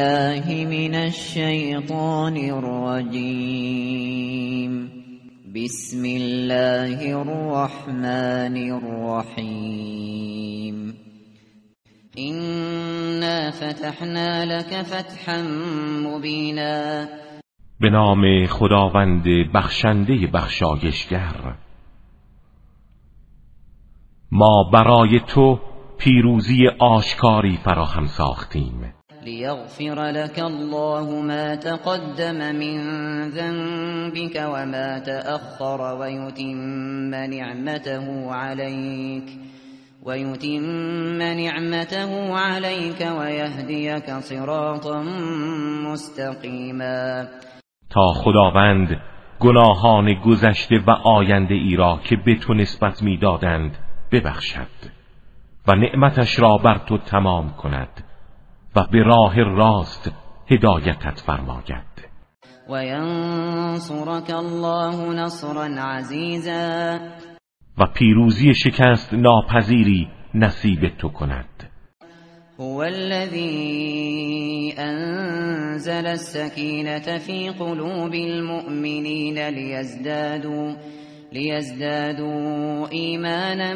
بالله من الشیطان الرجیم بسم الله الرحمن الرحیم إنا فتحنا لك فتحا مبینا به نام خداوند بخشنده بخشایشگر. ما برای تو پیروزی آشکاری فراهم ساختیم. لیغفر لك الله ما تقدم من ذنبك وما تأخر ويتم نعمته عليك ويتم نعمته عليك ويهديك صراطا مستقيما. تا خداوند گناهان گذشته و آینده ای را که به تو نسبت می‌دادند ببخشد و نعمتش را بر تو تمام کند. و به راه راست هدایتت فرماید. و ینصرک الله نصرا عزیزا و پیروزی شکست ناپذیری نصیب تو کند. هو الذي انزل السكينة في قلوب المؤمنين ليزدادوا ليزدادوا ایمانا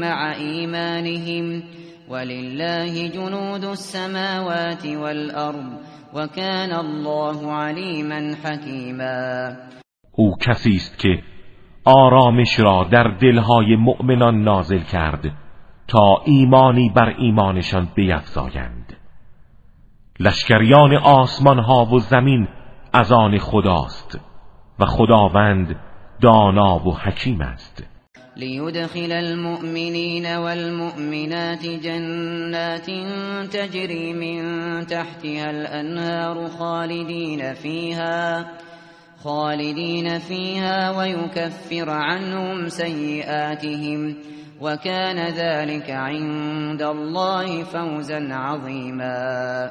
مع ایمانهم ولله جنود السماوات والارض وكان الله عليما حكيما. او کسی است که آرامش را در دلهای مؤمنان نازل کرد تا ایمانی بر ایمانشان بیفزایند. لشکریان آسمان ها و زمین از آن خداست و خداوند دانا و حکیم است. ليدخل المؤمنين والمؤمنات جنات تجري من تحتها الأنهار خالدين فيها خالدين فيها ويكفر عنهم سيئاتهم وكان ذلك عند الله فوزا عظيما.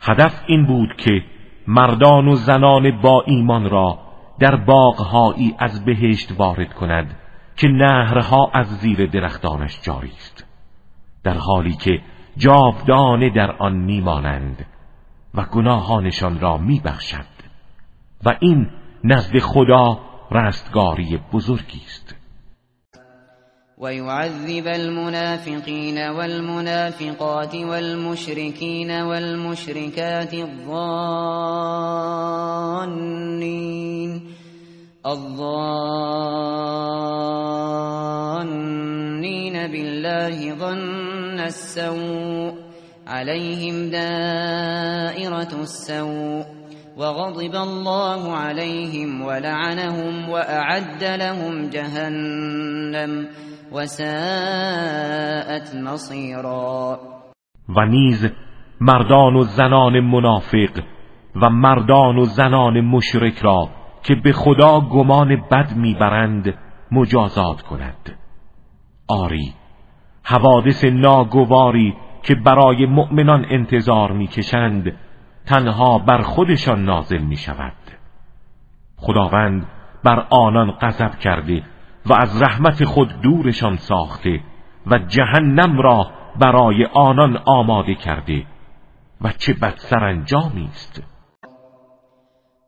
هدف این بود که مردان و زنان با ایمان را در باغهایی از بهشت وارد کند. که نهرها از زیر درختانش جاری است در حالی که جاودانه در آن میمانند و گناهانشان را میبخشد. و این نزد خدا رستگاری بزرگی است ويعذب المنافقين والمنافقات والمشركين والمشركات الظانين الظانين بالله ظن السوء عليهم دائرة السوء وغضب الله عليهم ولعنهم وأعد لهم جهنم وساءت مصيرا. و نیز مردان و زنان منافق و مردان و زنان مشرک را که به خدا گمان بد می‌برند مجازات کند. آری حوادث ناگواری که برای مؤمنان انتظار می‌کشند تنها بر خودشان نازل می شود خداوند بر آنان غضب کرده و از رحمت خود دورشان ساخته و جهنم را برای آنان آماده کرده. و چه بد سرانجامی است!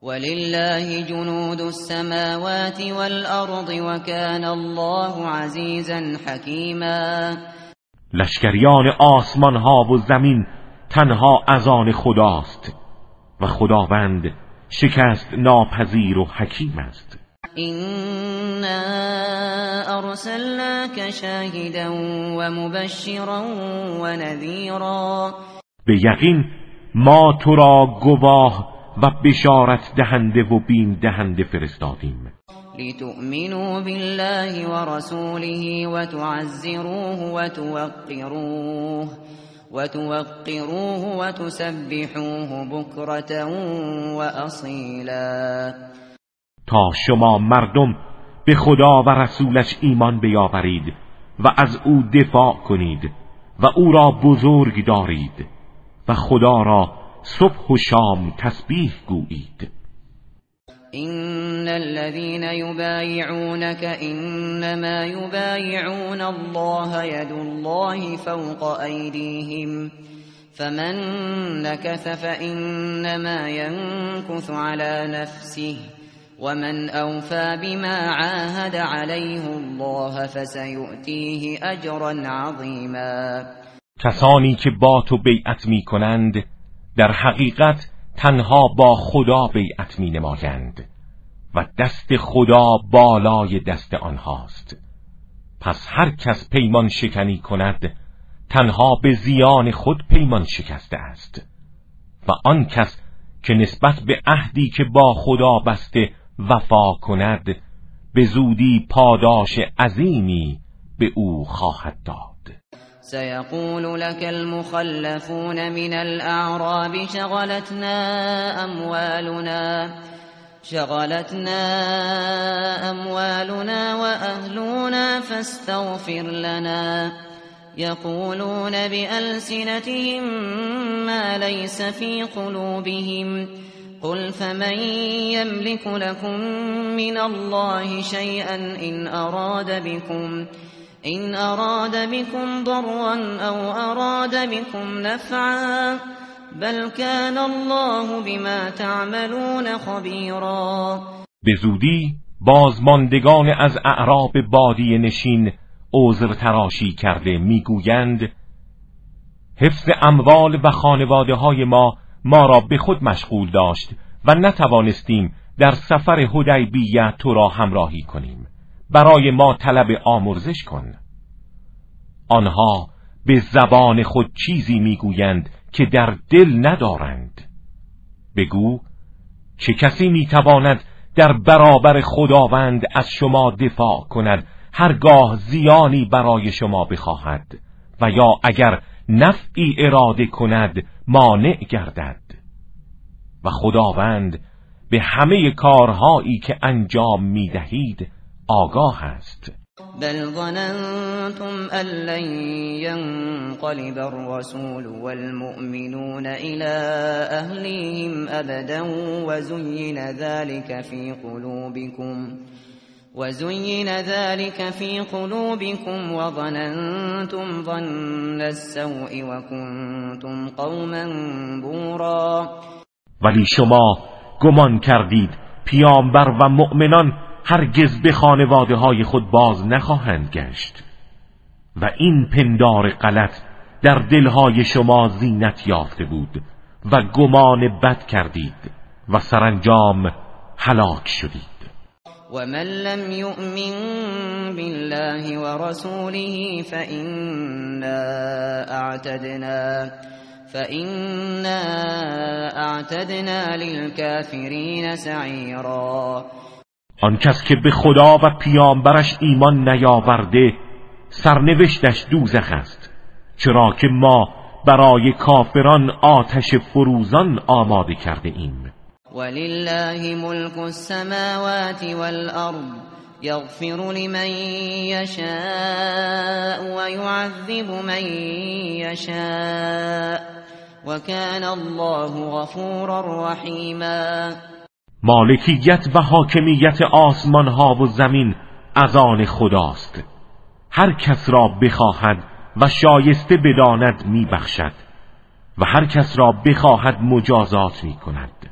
ولله جنود السماوات والارض وكان الله عزیزا حکیما لشکریان آسمان ها و زمین تنها از آن خداست و خداوند شکست ناپذیر و حکیم است. اینا ارسلناک شاهدا و مبشرا و نذیرا به یقین ما تو را گواه و بشارت دهنده و بین دهنده فرستادیم. لتؤمنوا بالله ورسوله وتعزروه وتوقروه وتوقروه وتسبحوه بكرة وأصيلا. تا شما مردم به خدا و رسولش ایمان بیاورید و از او دفاع کنید و او را بزرگ دارید و خدا را صبح و شام تسبیح گویید. إن الذين يبايعونك إنما يبايعون الله يد الله فوق أيديهم فمن نكث فإنما ينكث على نفسه ومن اوفى بما عاهد عليه الله فسيؤتيه اجرا عظیما کسانی که با تو بیعت می کنند در حقیقت تنها با خدا بیعت می نمایند و دست خدا بالای دست آنهاست. پس هر کس پیمان شکنی کند تنها به زیان خود پیمان شکسته است. و آن کس که نسبت به عهدی که با خدا بسته وفا کند به زودی پاداش عظیمی به او خواهد داد. سيقول لك المخلفون من الأعراب شغلتنا أموالنا شغلتنا أموالنا وأهلنا فاستغفر لنا. يقولون بألسنتهم ما ليس في قلوبهم. قل فمن يملك لكم من الله شيئا إن أراد بكم؟ إن أراد بكم ضرا أو أراد بكم نفعا بل كان الله بما تعملون خبيرا. به زودی بازماندگان از اعراب بادی نشین عذر تراشی کرده می‌گویند حفظ اموال و خانواده های ما ما را به خود مشغول داشت و نتوانستیم در سفر حدیبیه تو را همراهی کنیم. برای ما طلب آمرزش کن. آنها به زبان خود چیزی می‌گویند که در دل ندارند. بگو چه کسی می‌تواند در برابر خداوند از شما دفاع کند؟ هرگاه زیانی برای شما بخواهد و یا اگر نفعی اراده کند مانع گردد. و خداوند به همه کارهایی که انجام می دهید آگاه است. بل ظننتم ان لن ينقلب الرسول والمؤمنون الى اهلهم ابدا وزين ذلك في قلوبكم وزين ذلك في قلوبكم وظننتم ظن السوء وكنتم قوما بورا. ولی شما گمان کردید پیامبر و مؤمنان هرگز به خانواده های خود باز نخواهند گشت. و این پندار غلط در دلهای شما زینت یافته بود و گمان بد کردید و سرانجام هلاک شدید. ومن لم يؤمن بالله ورسوله فإنا اعتدنا فإنا اعتدنا للكافرین سعیرا آن کس که به خدا و پیامبرش ایمان نیاورده سرنوشتش دوزخ است. چرا که ما برای کافران آتش فروزان آماده کرده ایم. ولله ملك السماوات والأرض يغفر لمن يشاء ويعذب من يشاء وكان الله غفورا رحیما. مالکیت و حاکمیت آسمان ها و زمین از آن خداست. هر کس را بخواهد و شایسته بداند میبخشد و هر کس را بخواهد مجازات می کند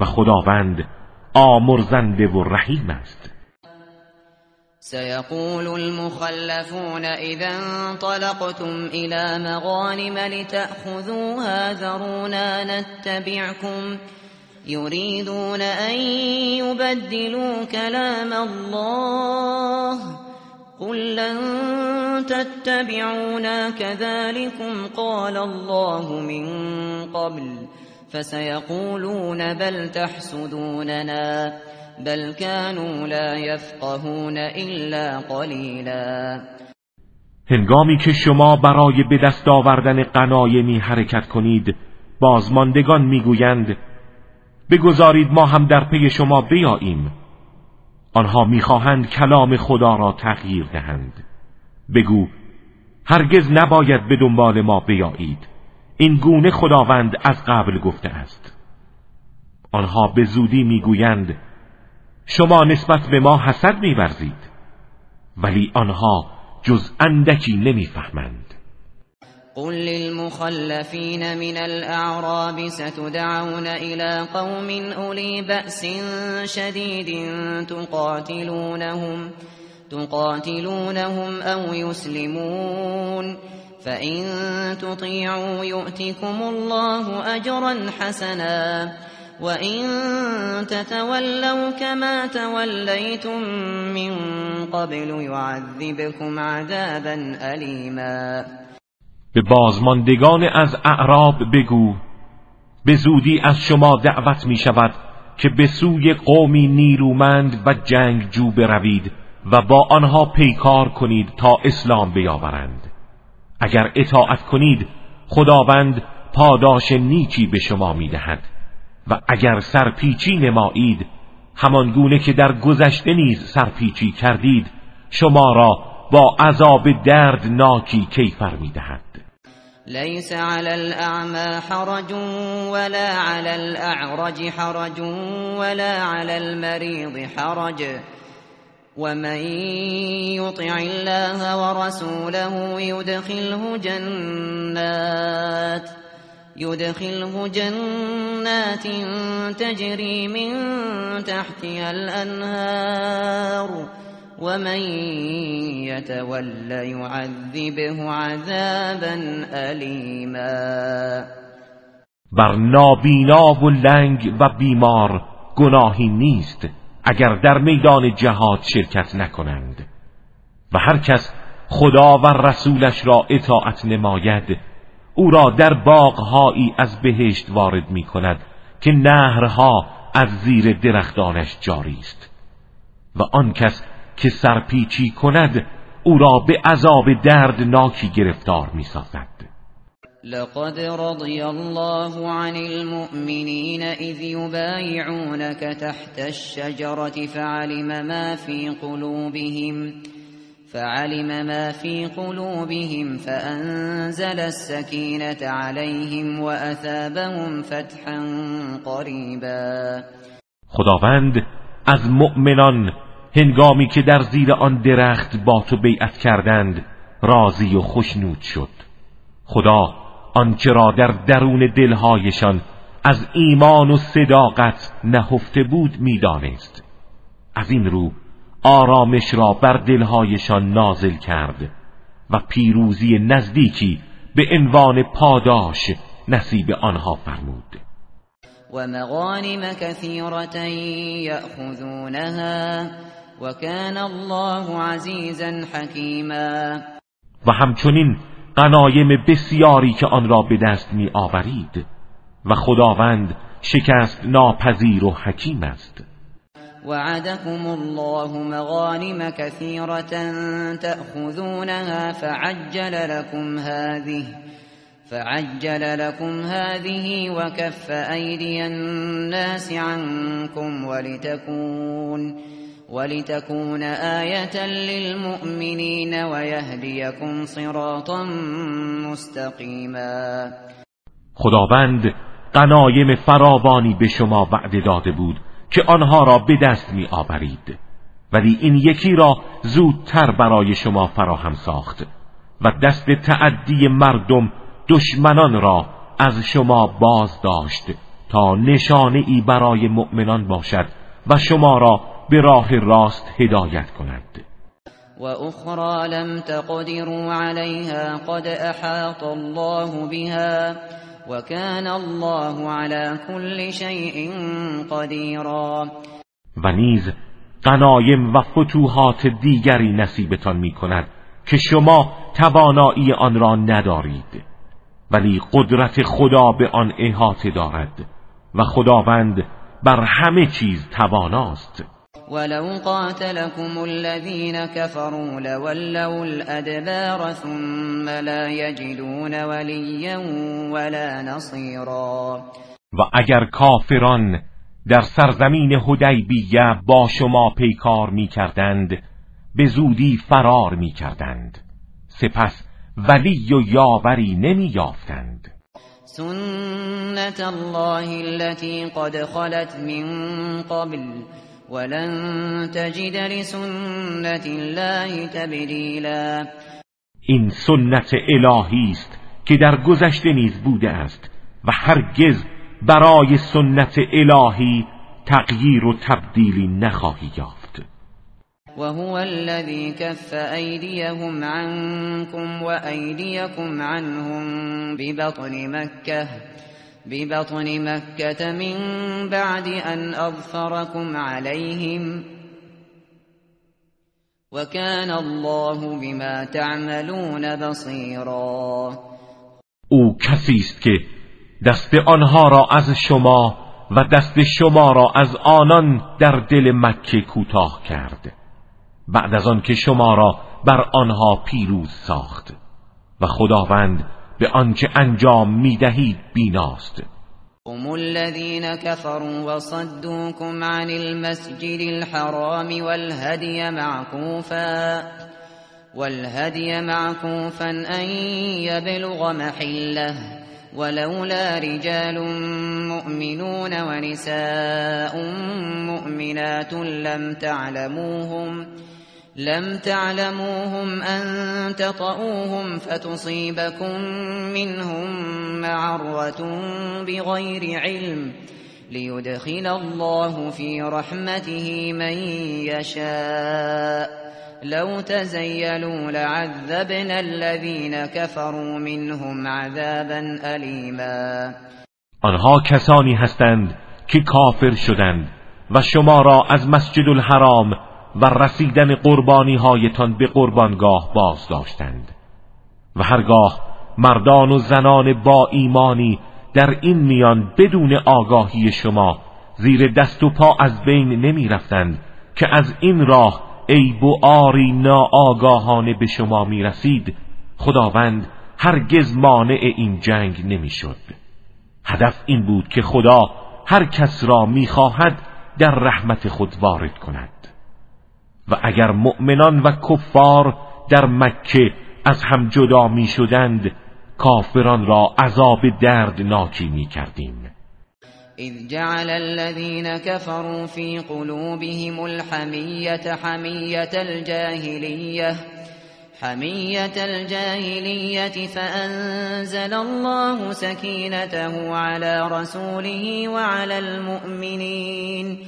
و خداوند آمرزنده و رحیم است. سيقول المخلفون اذا انطلقتم الى مغانم لتأخذوها ذرونا نتبعكم يريدون ان يبدلوا كلام الله قل لن تتبعونا كذلكم قال الله من قبل فسيقولون بل تحسدوننا بل كانوا لا يفقهون الا قلیلا هنگامی که شما برای به دست آوردن قنایمی حرکت کنید بازماندگان می‌گویند بگذارید ما هم در پی شما بیاییم. آنها می‌خواهند کلام خدا را تغییر دهند. بگو هرگز نباید به دنبال ما بیایید. این گونه خداوند از قبل گفته است. آنها به زودی می‌گویند شما نسبت به ما حسد میورزید. ولی آنها جز اندکی نمی‌فهمند. قل للمخلفين من الأعراب ستدعون إلى قوم أولي بأس شديد تقاتلونهم تقاتلونهم أو يسلمون. فإن تطيعوا يؤتكم الله أجرا حسنا وإن تتولوا كما توليتم من قبل يعذبكم عذابا أليما. به بازماندگان از اعراب بگو. به زودی از شما دعوت می شود که به سوی قومی نیرومند و جنگجو بروید و با آنها پیکار کنید تا اسلام بیاورند. اگر اطاعت کنید خداوند پاداش نیکی به شما می‌دهد و اگر سرپیچی نمایید همان گونه که در گذشته نیز سرپیچی کردید شما را با عذاب دردناکی کیفر می‌دهد ليس على الأعمى حرج ولا على الأعرج حرج ولا على المريض حرج. ومن يطع الله ورسوله يدخله جنات يدخله جنات تجري من تحتها الأنهار. ومن يتول يعذبه عذابا ألیما بر نابینا و لنگ و بیمار گناهی نیست اگر در میدان جهاد شرکت نکنند. و هر کس خدا و رسولش را اطاعت نماید او را در باغهایی از بهشت وارد می کند که نهرها از زیر درختانش جاری است و آن کس که سرپیچی کند او را به عذاب دردناکی گرفتار می سازد لقد رضي الله عن المؤمنين إذ يبايعونك تحت الشجرة فعلم ما في قلوبهم فعلم ما في قلوبهم فأنزل السكينة عليهم وأثابهم فتحا قريبا. خداوند از مؤمنان هنگامی که در زیر آن درخت با تو بیعت کردند راضی و خوشنود شد. خدا آنچه را در درون دلهایشان از ایمان و صداقت نهفته بود می‌دانست. از این رو آرامش را بر دلهایشان نازل کرد و پیروزی نزدیکی به عنوان پاداش نصیب آنها فرمود. و مغانم کثیرة یأخذونها و کان الله عزیزا حکیما و همچنین غنایم بسیاری که آن را به دست می آورید و خداوند شکست ناپذیر و حکیم است. وعدكم الله مغانم كثيرة تأخذونها فعجل لكم هذه فعجل لكم هذه وكف أيدي الناس عنكم ولتكون. ولتكون آية للمؤمنين ويهديكم صراطا مستقيما. خداوند قنایم فراوانی به شما وعده داده بود که آنها را به دست می آورید ولی این یکی را زودتر برای شما فراهم ساخت و دست تعدی مردم دشمنان را از شما باز داشت تا نشانه ای برای مؤمنان باشد و شما را به راه راست هدایت کند. و اخرى لم تقدروا عليها قد احاط الله بها وكان الله على كل شيء قديرا. و نیز قنایم و فتوحات دیگری نصیبتان می کند که شما توانایی آن را ندارید. ولی قدرت خدا به آن احاطه دارد و خداوند بر همه چیز تواناست. ولو قاتلكم الذين كفروا لولوا الأدبار ثم لا يجدون وليا ولا نصيرا. و اگر کافران در سرزمین هدیبیه با شما پیکار می کردند به زودی فرار می کردند سپس ولی و یاوری نمی یافتند سنت الله التي قد خلت من قبل ولن تجد لسنت الله تبدیلا این سنت الهی است که در گذشته نیز بوده است و هرگز برای سنت الهی تغییر و تبدیلی نخواهی یافت. وهو الذي كف أيديهم عنكم وأيديكم عنهم ببطن مكة. ببطن مكة من بعد أن أظفركم عليهم وكان الله بما تعملون بصيرا. او کسی است که دست آنها را از شما و دست شما را از آنان در دل مکه کوتاه کرد. بعد از آن که شما را بر آنها پیروز ساخت و خداوند به آنچه انجام میدهید بیناست. هم الذين كفروا وصدوكم عن المسجد الحرام والهدي معكوفا والهدي معكوفا أن يبلغ محله ولولا رجال مؤمنون ونساء مؤمنات لم تعلموهم. لم تعلموهم أن تطؤوهم فتصيبكم منهم معرة بغير علم ليدخل الله في رحمته من يشاء. لو تزيلوا لعذبنا الذين كفروا منهم عذابا أليما. آنها کسانی هستند که کافر شدند و شما را از مسجد الحرام و رسیدن قربانی هایتان به قربانگاه باز داشتند و هرگاه مردان و زنان با ایمانی در این میان بدون آگاهی شما زیر دست و پا از بین نمی رفتند که از این راه عیب و آری ناآگاهانه به شما می رسید خداوند هرگز مانع این جنگ نمی شد هدف این بود که خدا هر کس را می‌خواهد در رحمت خود وارد کند. و اگر مؤمنان و کفار در مکه از هم جدا می شدند کافران را عذاب دردناکی می کردیم اذ جعل الذين كفروا في قلوبهم الحمية حمية الجاهلية حمية الجاهلية فأنزل الله سكينته على رسوله وعلى المؤمنين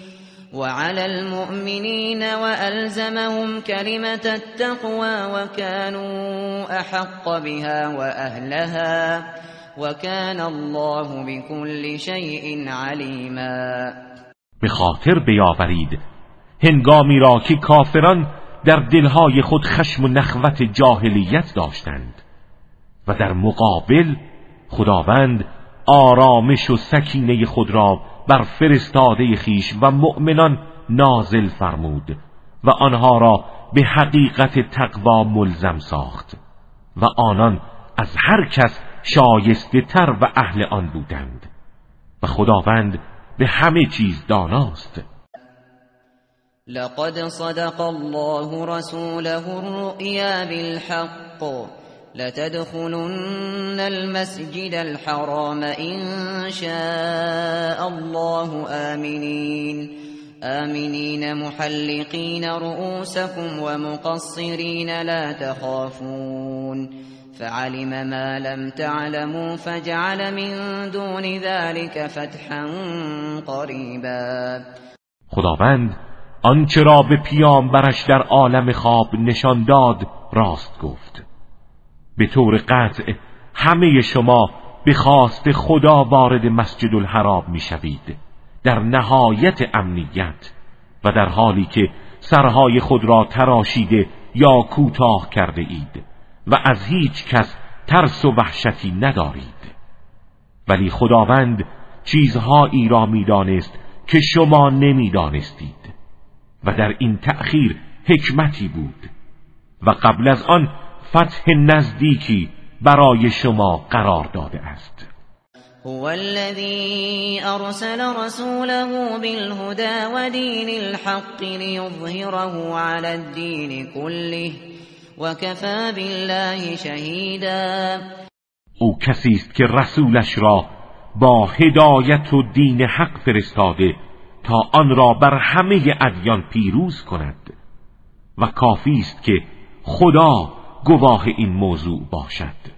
وعلى المؤمنين وألزمهم كلمة التقوى وكانوا أحق بها وأهلها وكان الله بكل شيء عليما. به خاطر بیاورید هنگامی را که کافران در دلهای خود خشم و نخوت جاهلیت داشتند و در مقابل خداوند آرامش و سکینه خود را بر فرستاده خیش و مؤمنان نازل فرمود و آنها را به حقیقت تقوا ملزم ساخت و آنان از هر کس شایسته تر و اهل آن بودند و خداوند به همه چیز داناست. لقد صدق الله رسوله الرؤيا بالحق. لتدخلن المسجد الحرام إن شاء الله آمنين. آمنين محلقين رؤوسكم ومقصرين لا تخافون. فعلم ما لم تعلموا فجعل من دون ذلك فتحا قریبا خداوند آنچه را به پیامبرش در عالم خواب نشان داد راست گفت. به طور قطع همه شما به خواست خدا وارد مسجد الحرام می شوید در نهایت امنیت و در حالی که سرهای خود را تراشیده یا کوتاه کرده اید و از هیچ کس ترس و وحشتی ندارید. ولی خداوند چیزهایی را می‌دانست که شما نمی‌دانستید و در این تأخیر حکمتی بود و قبل از آن فتح نزدیکی برای شما قرار داده است. هو الذي أرسل رسوله بالهدى ودين الحق ليظهره على الدين كله وكفى بالله شهيدا او کسی است که رسولش را با هدایت و دین حق فرستاده تا آن را بر همه ادیان پیروز کند و کافی است که خدا گواه این موضوع باشد.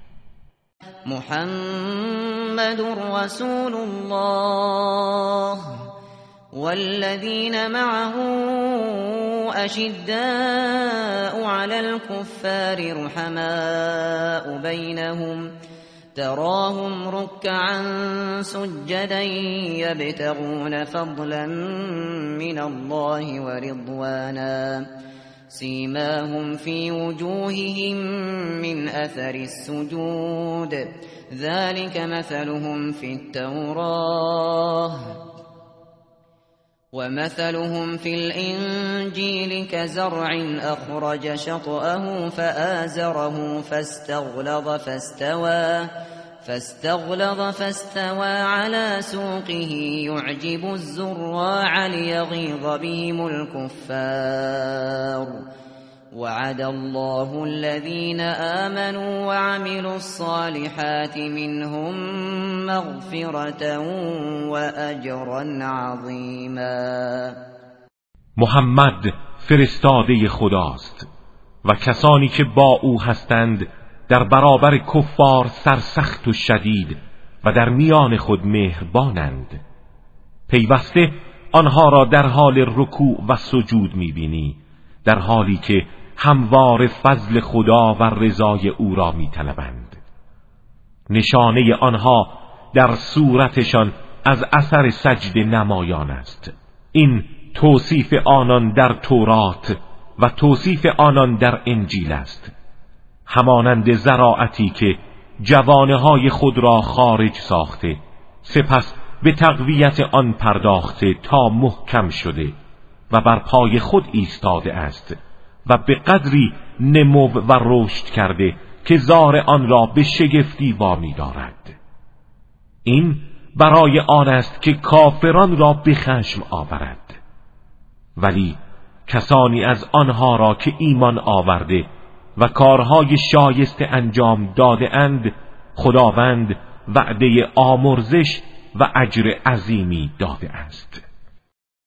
محمد رسول الله والذين معه أشداء على الكفار رحماء بينهم تراهم ركعا سجدا يبتغون فضلا من الله ورضوانا سيماهم في وجوههم من أثر السجود. ذلك مثلهم في التوراة. ومثلهم في الإنجيل كزرع أخرج شطأه فآزره فاستغلظ فاستوى. فاستغلظ فاستوى على سوقه يعجب الزراع ليغيظ بهم الكفار. وعد الله الذين آمنوا وعملوا الصالحات منهم مغفرة وأجرا عظيما. محمد فرستاده خداست و کسانی که با أو هستند در برابر کفار سرسخت و شدید و در میان خود مهربانند. پیوسته آنها را در حال رکوع و سجود می‌بینی در حالی که هموار فضل خدا و رضای او را میطلبند. نشانه آنها در صورتشان از اثر سجد نمایان است. این توصیف آنان در تورات و توصیف آنان در انجیل است. همانند زراعتی که جوانه های خود را خارج ساخته سپس به تقویت آن پرداخته تا محکم شده و بر پای خود ایستاده است و به قدری نمو و رشد کرده که زار آن را به شگفتی وامی دارد. این برای آن است که کافران را به خشم آورد. ولی کسانی از آنها را که ایمان آورده و کارهای شایسته انجام داده اند خداوند وعده آمرزش و اجر عظیمی داده است.